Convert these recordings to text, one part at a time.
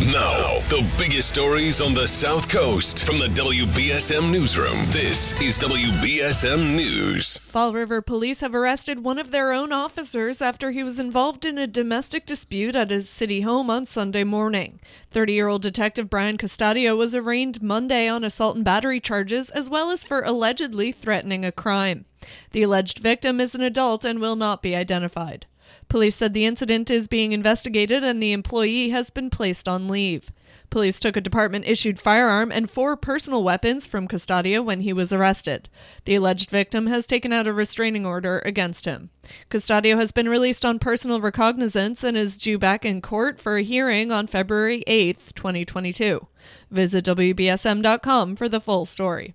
Now, the biggest stories on the South Coast from the WBSM Newsroom. This is WBSM News. Fall River police have arrested one of their own officers after he was involved in a domestic dispute at his city home on Sunday morning. 30 year old Detective Brian Custodio was arraigned Monday on assault and battery charges as well as for allegedly threatening a crime. The alleged victim is an adult and will not be identified. Police said the incident is being investigated and the employee has been placed on leave. Police took a department issued firearm and four personal weapons from Custodio when he was arrested. The alleged victim has taken out a restraining order against him. Custodio has been released on personal recognizance and is due back in court for a hearing on February 8th, 2022. Visit WBSM.com for the full story.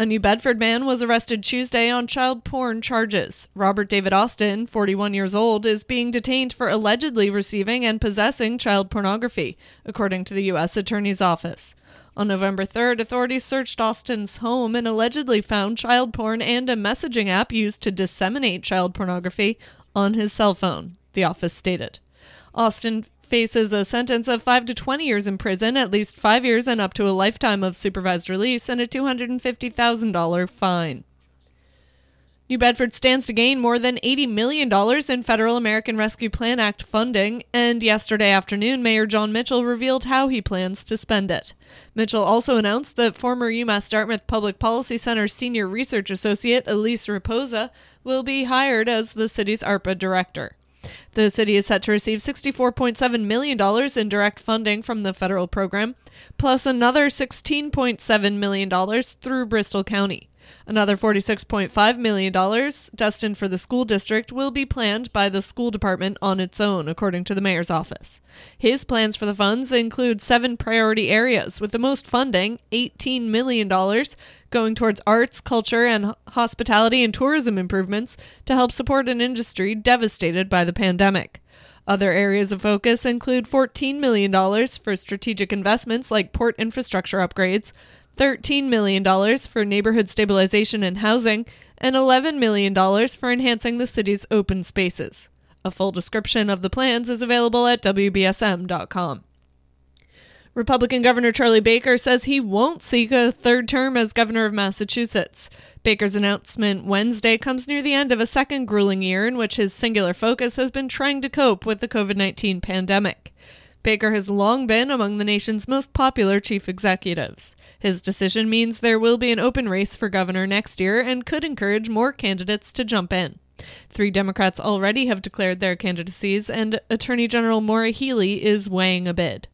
A New Bedford man was arrested Tuesday on child porn charges. Robert David Austin, 41 years old, is being detained for allegedly receiving and possessing child pornography, according to the U.S. Attorney's Office. On November 3rd, authorities searched Austin's home and allegedly found child porn and a messaging app used to disseminate child pornography on his cell phone, the office stated. Austin faces a sentence of 5 to 20 years in prison, at least 5 years and up to a lifetime of supervised release, and a $250,000 fine. New Bedford stands to gain more than $80 million in federal American Rescue Plan Act funding, and yesterday afternoon, Mayor Jon Mitchell revealed how he plans to spend it. Mitchell also announced that former UMass Dartmouth Public Policy Center senior research associate Elise Raposa will be hired as the city's ARPA director. The city is set to receive $64.7 million in direct funding from the federal program, plus another $16.7 million through Bristol County. Another $46.5 million destined for the school district will be planned by the school department on its own, according to the mayor's office. His plans for the funds include seven priority areas, with the most funding, $18 million, going towards arts, culture, and hospitality and tourism improvements to help support an industry devastated by the pandemic. Other areas of focus include $14 million for strategic investments like port infrastructure upgrades, $13 million for neighborhood stabilization and housing, and $11 million for enhancing the city's open spaces. A full description of the plans is available at WBSM.com. Republican Governor Charlie Baker says he won't seek a third term as governor of Massachusetts. Baker's announcement Wednesday comes near the end of a second grueling year in which his singular focus has been trying to cope with the COVID 19 pandemic. Baker has long been among the nation's most popular chief executives. His decision means there will be an open race for governor next year and could encourage more candidates to jump in. Three Democrats already have declared their candidacies, and Attorney General Maura Healey is weighing a bid.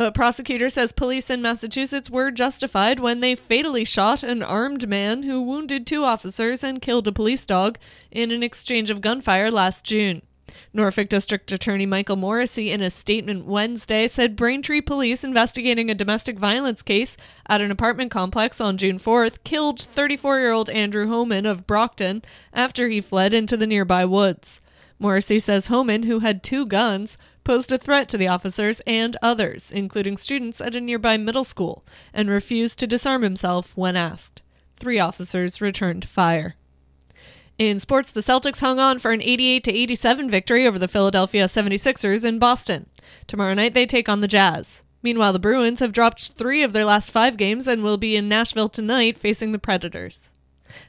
A prosecutor says police in Massachusetts were justified when they fatally shot an armed man who wounded two officers and killed a police dog in an exchange of gunfire last June. Norfolk District Attorney Michael Morrissey, in a statement Wednesday, said Braintree police investigating a domestic violence case at an apartment complex on June 4th killed 34 year old Andrew Homan of Brockton after he fled into the nearby woods. Morrissey says Homan, who had two guns, posed a threat to the officers and others, including students at a nearby middle school, and refused to disarm himself when asked. Three officers returned fire. In sports, the Celtics hung on for an 88 to 87 victory over the Philadelphia 76ers in Boston. Tomorrow night they take on the Jazz. Meanwhile, the Bruins have dropped three of their last five games and will be in Nashville tonight facing the Predators.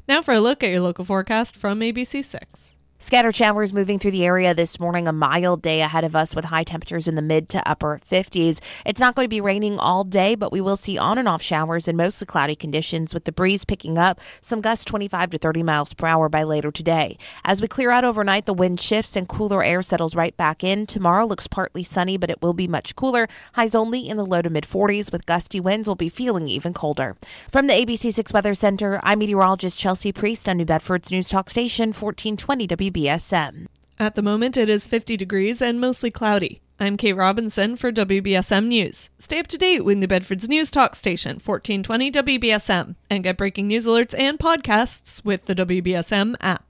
Now for a look at your local forecast from ABC6. Scattered showers moving through the area this morning. A mild day ahead of us with high temperatures in the mid to upper 50s. It's not going to be raining all day, but we will see on and off showers and mostly cloudy conditions with the breeze picking up, some gusts 25 to 30 miles per hour by later today. As we clear out overnight, the wind shifts and cooler air settles right back in. Tomorrow looks partly sunny, but it will be much cooler. Highs only in the low to mid 40s with gusty winds will be feeling even colder. From the ABC6 Weather Center, I'm meteorologist Chelsea Priest on New Bedford's News Talk Station 1420 W. WBSM. At the moment, it is 50 degrees and mostly cloudy. I'm Kate Robinson for WBSM News. Stay up to date with New Bedford's News Talk Station, 1420 WBSM, and get breaking news alerts and podcasts with the WBSM app.